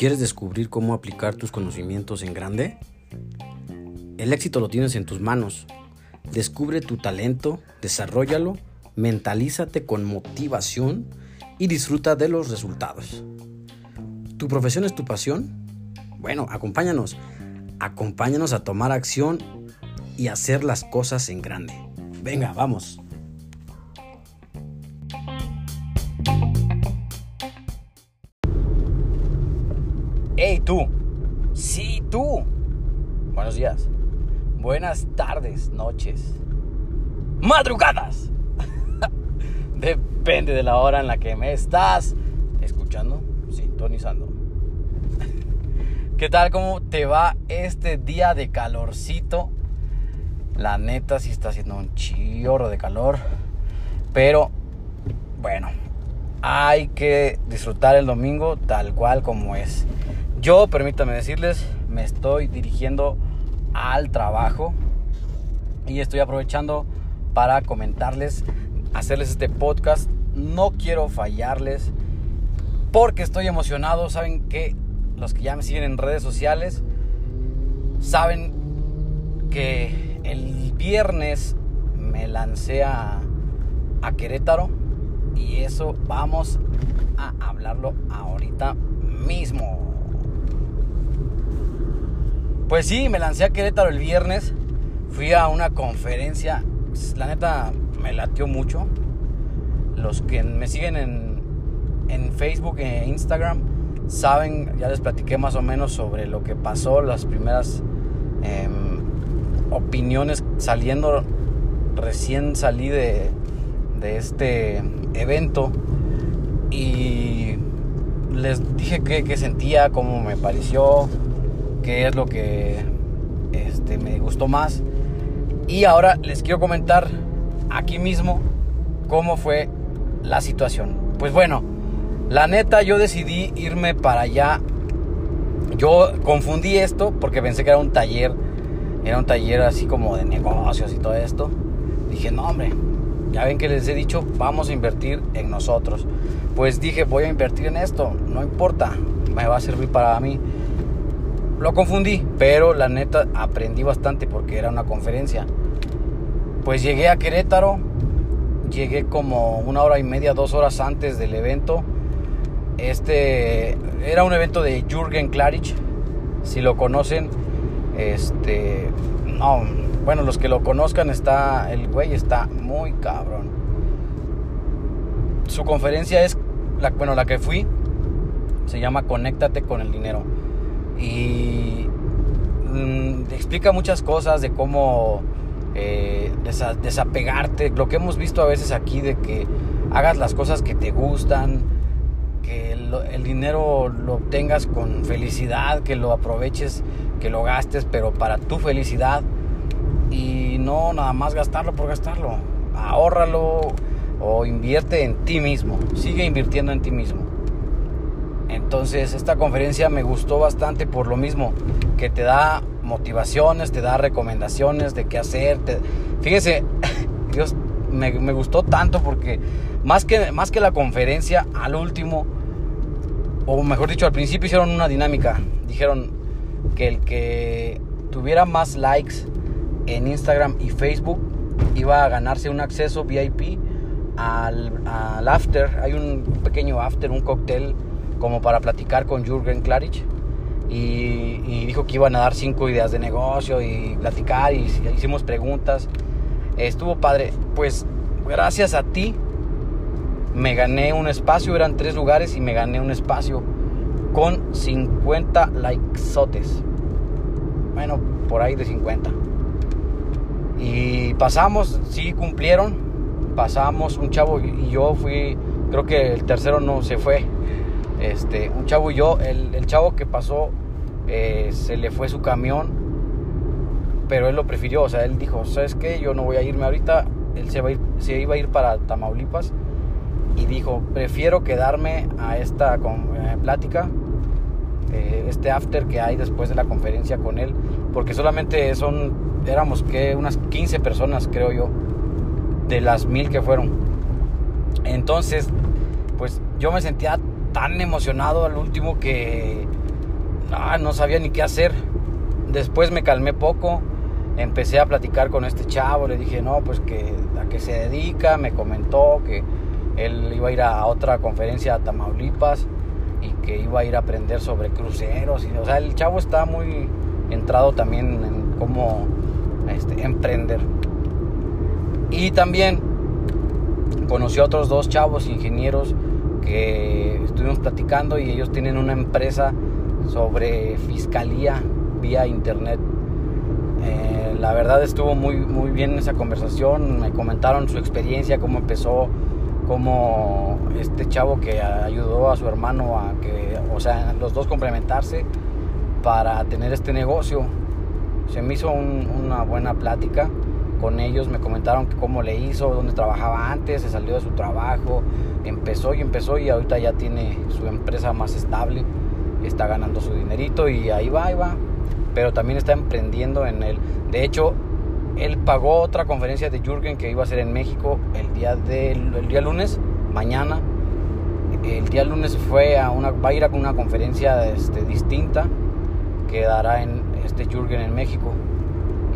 ¿Quieres descubrir cómo aplicar tus conocimientos en grande? El éxito lo tienes en tus manos. Descubre tu talento, desarrollalo, mentalízate con motivación y disfruta de los resultados. ¿Tu profesión es tu pasión? Bueno, acompáñanos. Acompáñanos a tomar acción y hacer las cosas en grande. Venga, vamos. ¡Hey tú! ¡Sí, tú! Buenos días. Buenas tardes, noches. ¡Madrugadas! Depende de la hora en la que me estás escuchando, sintonizando. ¿Qué tal? ¿Cómo te va este día de calorcito? La neta sí está haciendo un chorro de calor. Pero bueno, hay que disfrutar el domingo tal cual como es. Yo, permítame decirles, me estoy dirigiendo al trabajo y estoy aprovechando para comentarles, hacerles este podcast. No quiero fallarles porque estoy emocionado. Saben que los que ya me siguen en redes sociales saben que el viernes me lancé a, a Querétaro y eso vamos a hablarlo ahorita mismo. Pues sí, me lancé a Querétaro el viernes. Fui a una conferencia. La neta me latió mucho. Los que me siguen en, en Facebook e Instagram saben, ya les platiqué más o menos sobre lo que pasó, las primeras em, opiniones saliendo, recién salí de, de este evento y les dije qué, sentía, cómo me pareció, qué es lo que este, me gustó más. Y ahora les quiero comentar aquí mismo cómo fue la situación. Pues bueno, la neta, yo decidí irme para allá. Yo confundí esto porque pensé que era un taller. Era un taller así como de negocios y todo esto. Dije, no, hombre, ya ven que les he dicho, vamos a invertir en nosotros. Pues dije, voy a invertir en esto, no importa, me va a servir para mí. Lo confundí, pero la neta aprendí bastante porque era una conferencia. Pues llegué a Querétaro, llegué como una hora y media, dos horas antes del evento este era un evento de Jürgen Klarich, si lo conocen, este, no, bueno, los que lo conozcan está, el güey está muy cabrón. Su conferencia es, la, bueno, la que fui, se llama Conéctate con el dinero y mm, explica muchas cosas de cómo eh, desapegarte, lo que hemos visto a veces aquí de que hagas las cosas que te gustan que el, dinero lo obtengas con felicidad, que lo aproveches, que lo gastes, pero para tu felicidad y no nada más gastarlo por gastarlo. Ahórralo o invierte en ti mismo, sigue invirtiendo en ti mismo. Entonces esta conferencia me gustó bastante por lo mismo, que te da motivaciones, te da recomendaciones de qué hacer. Fíjese, Dios, me, me, gustó tanto porque más que, más que la conferencia, al último, o mejor dicho, al principio hicieron una dinámica. Dijeron que el que tuviera más likes en Instagram y Facebook iba a ganarse un acceso VIP al, al after. Hay un pequeño after, un cóctel como para platicar con Jürgen Klarich. Y, y, dijo que iban a dar cinco ideas de negocio y platicar y hicimos preguntas. Estuvo padre. Pues gracias a ti me gané un espacio, eran tres lugares y me gané un espacio con 50 likesotes. Bueno, por ahí de 50. Y pasamos, sí cumplieron. Pasamos, un chavo y yo fui, creo que el tercero no se fue. Este, un chavo y yo, el, chavo que pasó, eh, se le fue su camión, pero él lo prefirió. O sea, él dijo, ¿sabes qué? Yo no voy a irme ahorita. Él se, va se iba a ir para Tamaulipas y dijo, prefiero quedarme a esta eh, plática, eh, este after que hay después de la conferencia con él, porque solamente son, éramos que unas 15 personas creo yo, de las mil que fueron. Entonces, pues yo me sentía tan emocionado al último que ah, no sabía ni qué hacer. Después me calmé poco, empecé a platicar con este chavo, le dije, no, pues que a qué se dedica, me comentó que él iba a ir a otra conferencia a Tamaulipas y que iba a ir a aprender sobre cruceros. Y, o sea, el chavo está muy entrado también en cómo este, emprender. Y también conocí a otros dos chavos ingenieros que estuvimos platicando y ellos tienen una empresa sobre fiscalía vía internet. Eh, la verdad estuvo muy, muy bien esa conversación, me comentaron su experiencia, cómo empezó, cómo este chavo que ayudó a su hermano a que, o sea, los dos complementarse para tener este negocio. Se me hizo una buena plática con ellos, me comentaron cómo le hizo, dónde trabajaba antes, se salió de su trabajo, empezó y empezó y ahorita ya tiene su empresa más estable, está ganando su dinerito y ahí va, ahí va, pero también está emprendiendo en él. De hecho, él pagó otra conferencia de Jürgen que iba a ser en México el día, el día lunes, mañana. El día lunes fue a una, va a ir a una conferencia este, distinta que dará en este Jürgen en México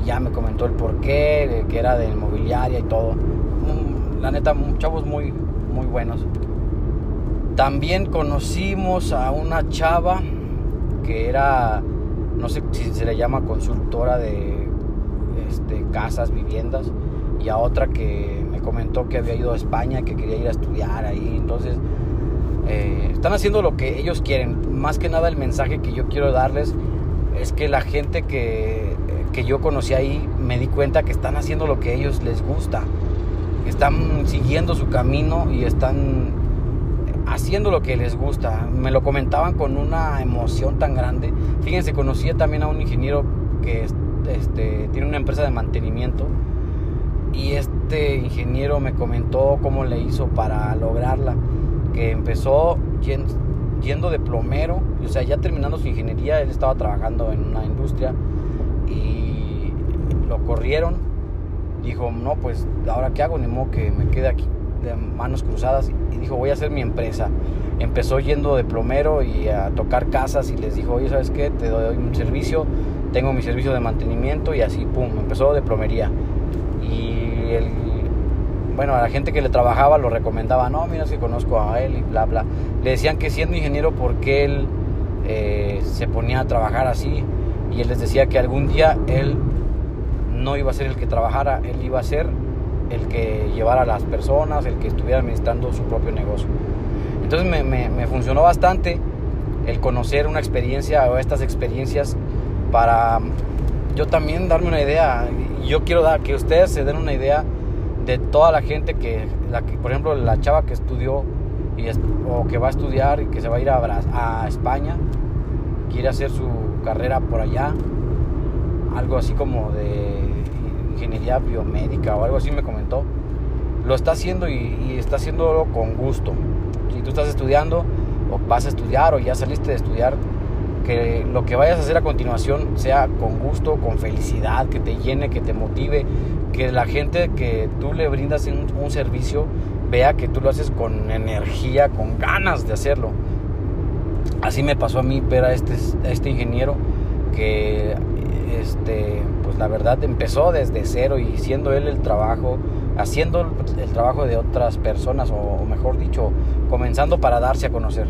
y ya me comentó el porqué, que era de inmobiliaria y todo. Mm, la neta, chavos muy, muy buenos. También conocimos a una chava que era, no sé si se le llama consultora de este, casas, viviendas, y a otra que me comentó que había ido a España, que quería ir a estudiar ahí. Entonces, eh, están haciendo lo que ellos quieren. Más que nada el mensaje que yo quiero darles es que la gente que que yo conocí ahí, me di cuenta que están haciendo lo que a ellos les gusta. Están siguiendo su camino y están haciendo lo que les gusta. Me lo comentaban con una emoción tan grande. Fíjense, conocía también a un ingeniero que este, tiene una empresa de mantenimiento y este ingeniero me comentó cómo le hizo para lograrla. Que empezó yendo de plomero, o sea, ya terminando su ingeniería, él estaba trabajando en una industria y lo corrieron. Dijo, no, pues ahora qué hago, ni modo que me quede aquí de manos cruzadas. Y dijo, voy a hacer mi empresa. Empezó yendo de plomero y a tocar casas y les dijo, oye, ¿sabes qué? Te doy un servicio, tengo mi servicio de mantenimiento y así, pum, empezó de plomería. Y el, bueno, a la gente que le trabajaba lo recomendaba, no, mira si conozco a él y bla, bla. Le decían que siendo ingeniero, porque él eh, se ponía a trabajar así? Y él les decía que algún día él no iba a ser el que trabajara, él iba a ser el que llevara a las personas, el que estuviera administrando su propio negocio. Entonces me, funcionó bastante el conocer una experiencia o estas experiencias para yo también darme una idea. Yo quiero dar que ustedes se den una idea de toda la gente que, la por ejemplo, la chava que estudió y o que va a estudiar y que se va a ir a España, quiere hacer su carrera por allá, algo así como de ingeniería biomédica o algo así me comentó. Lo está haciendo y, está haciéndolo con gusto. Si tú estás estudiando o vas a estudiar o ya saliste de estudiar, que lo que vayas a hacer a continuación sea con gusto, con felicidad, que te llene, que te motive, que la gente que tú le brindas un servicio vea que tú lo haces con energía, con ganas de hacerlo. Así me pasó a mí ver a este, este ingeniero que, este, pues la verdad empezó desde cero y siendo él el trabajo, haciendo el trabajo de otras personas, o, mejor dicho, comenzando para darse a conocer.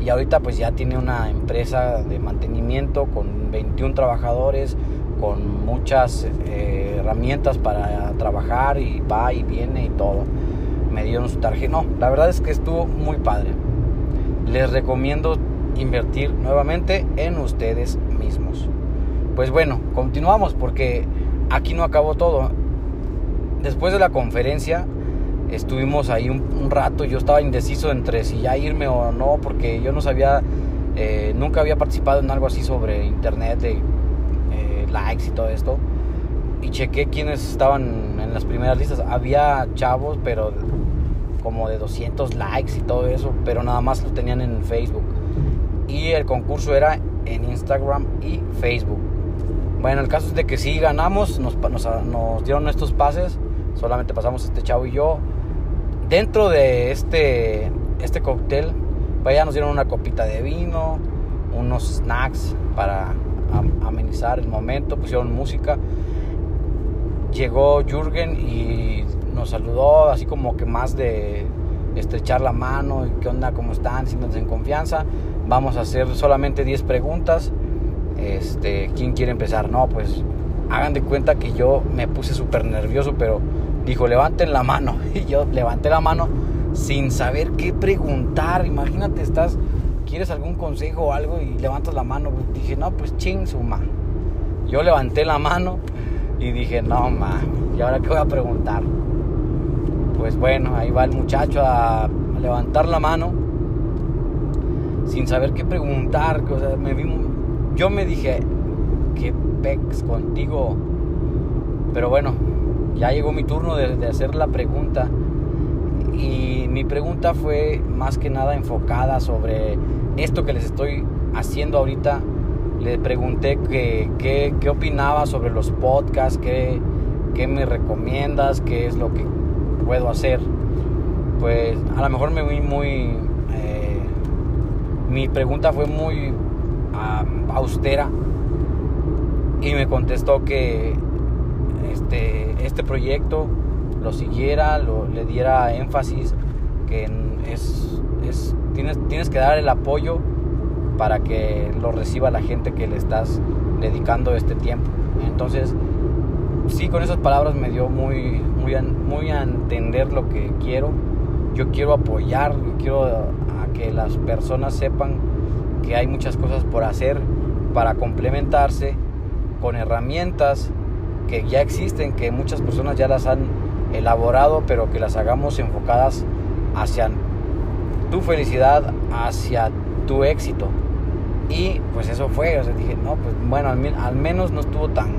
Y ahorita pues ya tiene una empresa de mantenimiento con 21 trabajadores, con muchas eh, herramientas para trabajar y va y viene y todo. Me dieron su tarjeta. No, la verdad es que estuvo muy padre les recomiendo invertir nuevamente en ustedes mismos. Pues bueno, continuamos porque aquí no acabó todo. Después de la conferencia estuvimos ahí un, rato, yo estaba indeciso entre si ya irme o no, porque yo no sabía, eh, nunca había participado en algo así sobre internet, de eh, likes y todo esto. Y chequé quiénes estaban en las primeras listas. Había chavos, pero como de 200 likes y todo eso, pero nada más lo tenían en Facebook. Y el concurso era en Instagram y Facebook. Bueno, el caso es de que sí ganamos, nos, dieron estos pases, solamente pasamos este chavo y yo. dentro de este, este cóctel, pues ya nos dieron una copita de vino, unos snacks para amenizar el momento, pusieron música. Llegó Jürgen y nos saludó así como que más de estrechar la mano y qué onda, cómo están, siéntanse en confianza. Vamos a hacer solamente 10 preguntas. Este, ¿quién quiere empezar? No, pues hagan de cuenta que yo me puse súper nervioso, pero dijo, levanten la mano. Y yo levanté la mano sin saber qué preguntar. Imagínate, estás, quieres algún consejo o algo y levantas la mano. Dije, no, pues ching suma. Yo levanté la mano y dije, no, ma, ¿y ahora qué voy a preguntar? Pues bueno, ahí va el muchacho a levantar la mano sin saber qué preguntar. O sea, me vi, yo me dije, qué pex contigo. Pero bueno, ya llegó mi turno de, hacer la pregunta. Y mi pregunta fue más que nada enfocada sobre esto que les estoy haciendo ahorita. Le pregunté qué que, opinaba sobre los podcasts, qué, qué me recomiendas, qué es lo que puedo hacer. Pues a lo mejor me vi muy... Eh, mi pregunta fue muy austera y me contestó que este, este proyecto lo siguiera, lo, le diera énfasis, que es, es, tienes, tienes que dar el apoyo para que lo reciba la gente que le estás dedicando este tiempo. Entonces, sí, con esas palabras me dio muy, muy, a, muy entender lo que quiero. Yo quiero apoyar, quiero a que las personas sepan que hay muchas cosas por hacer para complementarse con herramientas que ya existen, que muchas personas ya las han elaborado, pero que las hagamos enfocadas hacia tu felicidad, hacia tu éxito. Y pues eso fue, o sea, dije, no, pues bueno, al, menos no estuvo tan,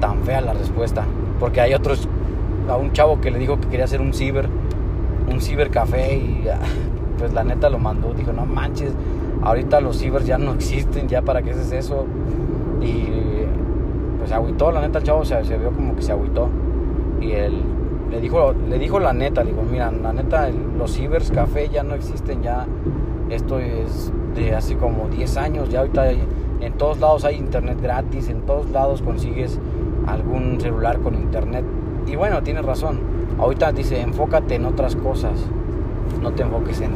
tan fea la respuesta. Porque hay otros, a un chavo que le dijo que quería hacer un ciber, un cibercafé y pues la neta lo mandó, dijo, no manches, ahorita los cibers ya no existen, ya para qué haces eso. Y pues se agüitó, la neta el chavo se, se vio como que se agüitó. Y él le dijo, le dijo la neta, le digo, mira, la neta, los cibers café ya no existen, ya esto es de hace como 10 años, ya ahorita en todos lados hay internet gratis, en todos lados consigues algún celular con internet. Y bueno, tienes razón, ahorita dice, enfócate en otras cosas, no te enfoques en,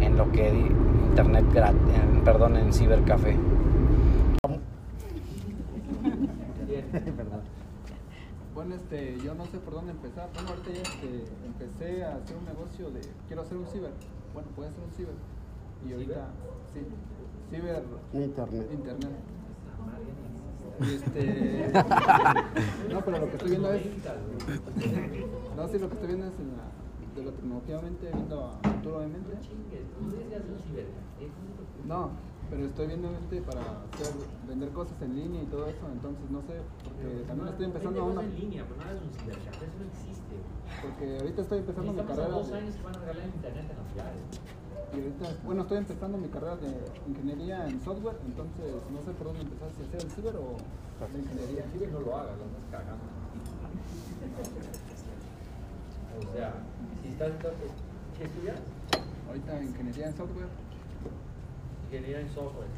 en lo que internet gratis, perdón, en cibercafé. Bueno, este, yo no sé por dónde empezar. Bueno, ahorita ya este, empecé a hacer un negocio de, quiero hacer un ciber. Bueno, puede ser un ciber. Y ahorita, sí, ciber. Internet. Internet. Este, no, pero lo que estoy viendo es, no, sí, lo que estoy viendo es en la, de la tecnología, viendo a futuro, obviamente. No, pero estoy viendo este para hacer, vender cosas en línea y todo eso, entonces no sé, porque también estoy empezando a una... en línea, pero nada es un cibercafé, eso no existe. Porque ahorita estoy empezando mi carrera... dos años que van a regalar internet en las ciudades. Y ahorita, bueno, estoy empezando mi carrera de ingeniería en software, entonces no sé por dónde empezar, si hacer el ciber o la ingeniería. El ciber no lo hagas, lo estás cagando. o sea, si estás... ¿Qué estudias? Ahorita ingeniería en software ingeniero en software.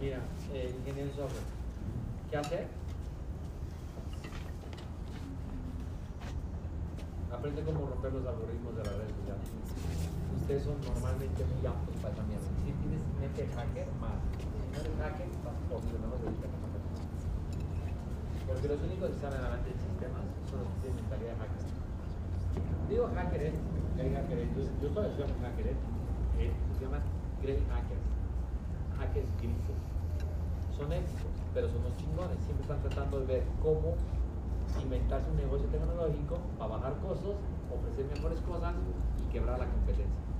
Mira, eh, ingeniero en software. ¿Qué hace? Aprende cómo romper los algoritmos de redes sociales. Normalmente muy aptos para también. Si tienes mente hacker, más. Si no eres hacker, más posible, no a Porque los únicos que salen adelante en sistemas son los que tienen mentalidad de hacker. Digo hacker hacker es, yo, soy un hacker es, eh, se llama Great Hackers hackers gringos. Son éticos, pero son unos chingones. Siempre están tratando de ver cómo inventarse un negocio tecnológico para bajar costos, ofrecer mejores cosas y quebrar la competencia.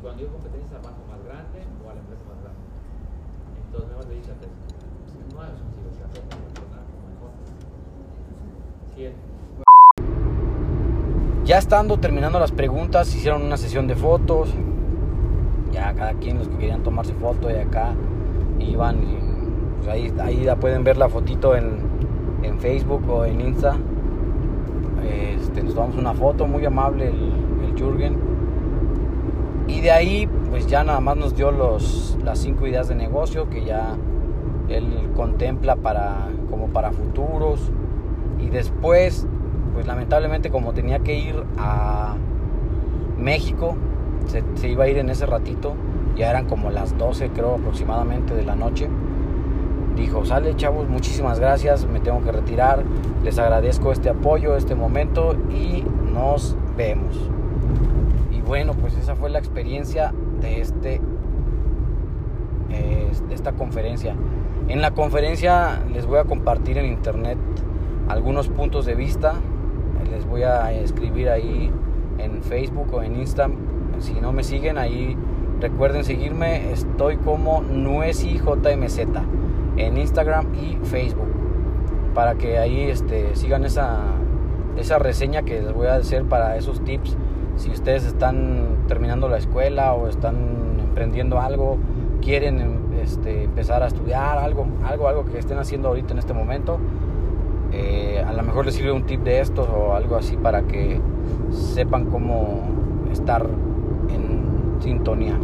Y cuando digo competencia, al banco más grande o a la empresa más grande. Entonces, mejor dedícate a eso. No es un cibercafé, mejor. Ya estando terminando las preguntas, hicieron una sesión de fotos, ya cada quien los que querían tomarse foto de acá iban y pues ahí, ahí pueden ver la fotito en, en Facebook o en Insta este, nos tomamos una foto, muy amable el, el Jürgen. Y de ahí, pues ya nada más nos dio los, las cinco ideas de negocio que ya él contempla para, como para futuros. Y después, pues lamentablemente como tenía que ir a México, se, se iba a ir en ese ratito, ya eran como las 12 creo aproximadamente de la noche. Dijo, sale chavos, muchísimas gracias, me tengo que retirar, les agradezco este apoyo, este momento y nos vemos. Bueno, pues esa fue la experiencia de, este, eh, de esta conferencia. En la conferencia les voy a compartir en internet algunos puntos de vista, les voy a escribir ahí en Facebook o en Instagram. Si no me siguen ahí, recuerden seguirme. Estoy como NuesiJMZ en Instagram y Facebook. Para que ahí este, sigan esa, esa reseña que les voy a hacer para esos tips. Si ustedes están terminando la escuela o están emprendiendo algo, quieren este, empezar a estudiar algo, algo, algo que estén haciendo ahorita en este momento. Eh, a lo mejor les sirve un tip de estos o algo así para que sepan cómo estar en sintonía.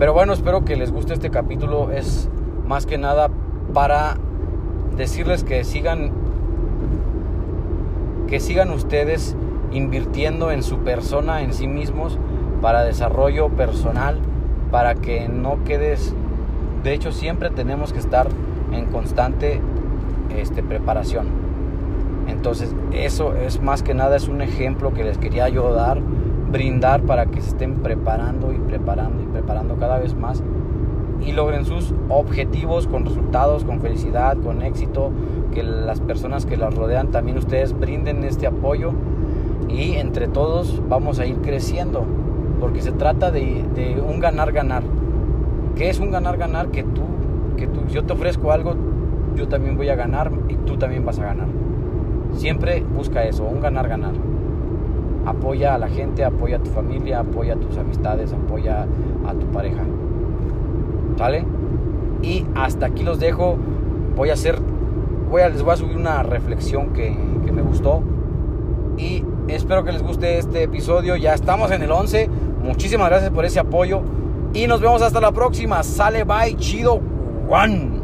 Pero bueno, espero que les guste este capítulo. Es más que nada para decirles que sigan que sigan ustedes invirtiendo en su persona, en sí mismos, para desarrollo personal, para que no quedes. De hecho, siempre tenemos que estar en constante este, preparación. Entonces, eso es más que nada es un ejemplo que les quería yo dar, brindar para que se estén preparando y preparando y preparando cada vez más y logren sus objetivos con resultados, con felicidad, con éxito, que las personas que las rodean también ustedes brinden este apoyo y entre todos vamos a ir creciendo, porque se trata de, de un ganar-ganar. ¿Qué es un ganar-ganar? Que tú, que tú, yo te ofrezco algo, yo también voy a ganar y tú también vas a ganar. Siempre busca eso, un ganar-ganar. Apoya a la gente, apoya a tu familia, apoya a tus amistades, apoya a tu pareja. ¿Sale? Y hasta aquí los dejo. Voy a hacer, voy a, les voy a subir una reflexión que, que me gustó. Y espero que les guste este episodio. Ya estamos en el 11. Muchísimas gracias por ese apoyo. Y nos vemos hasta la próxima. Sale, bye, chido, one.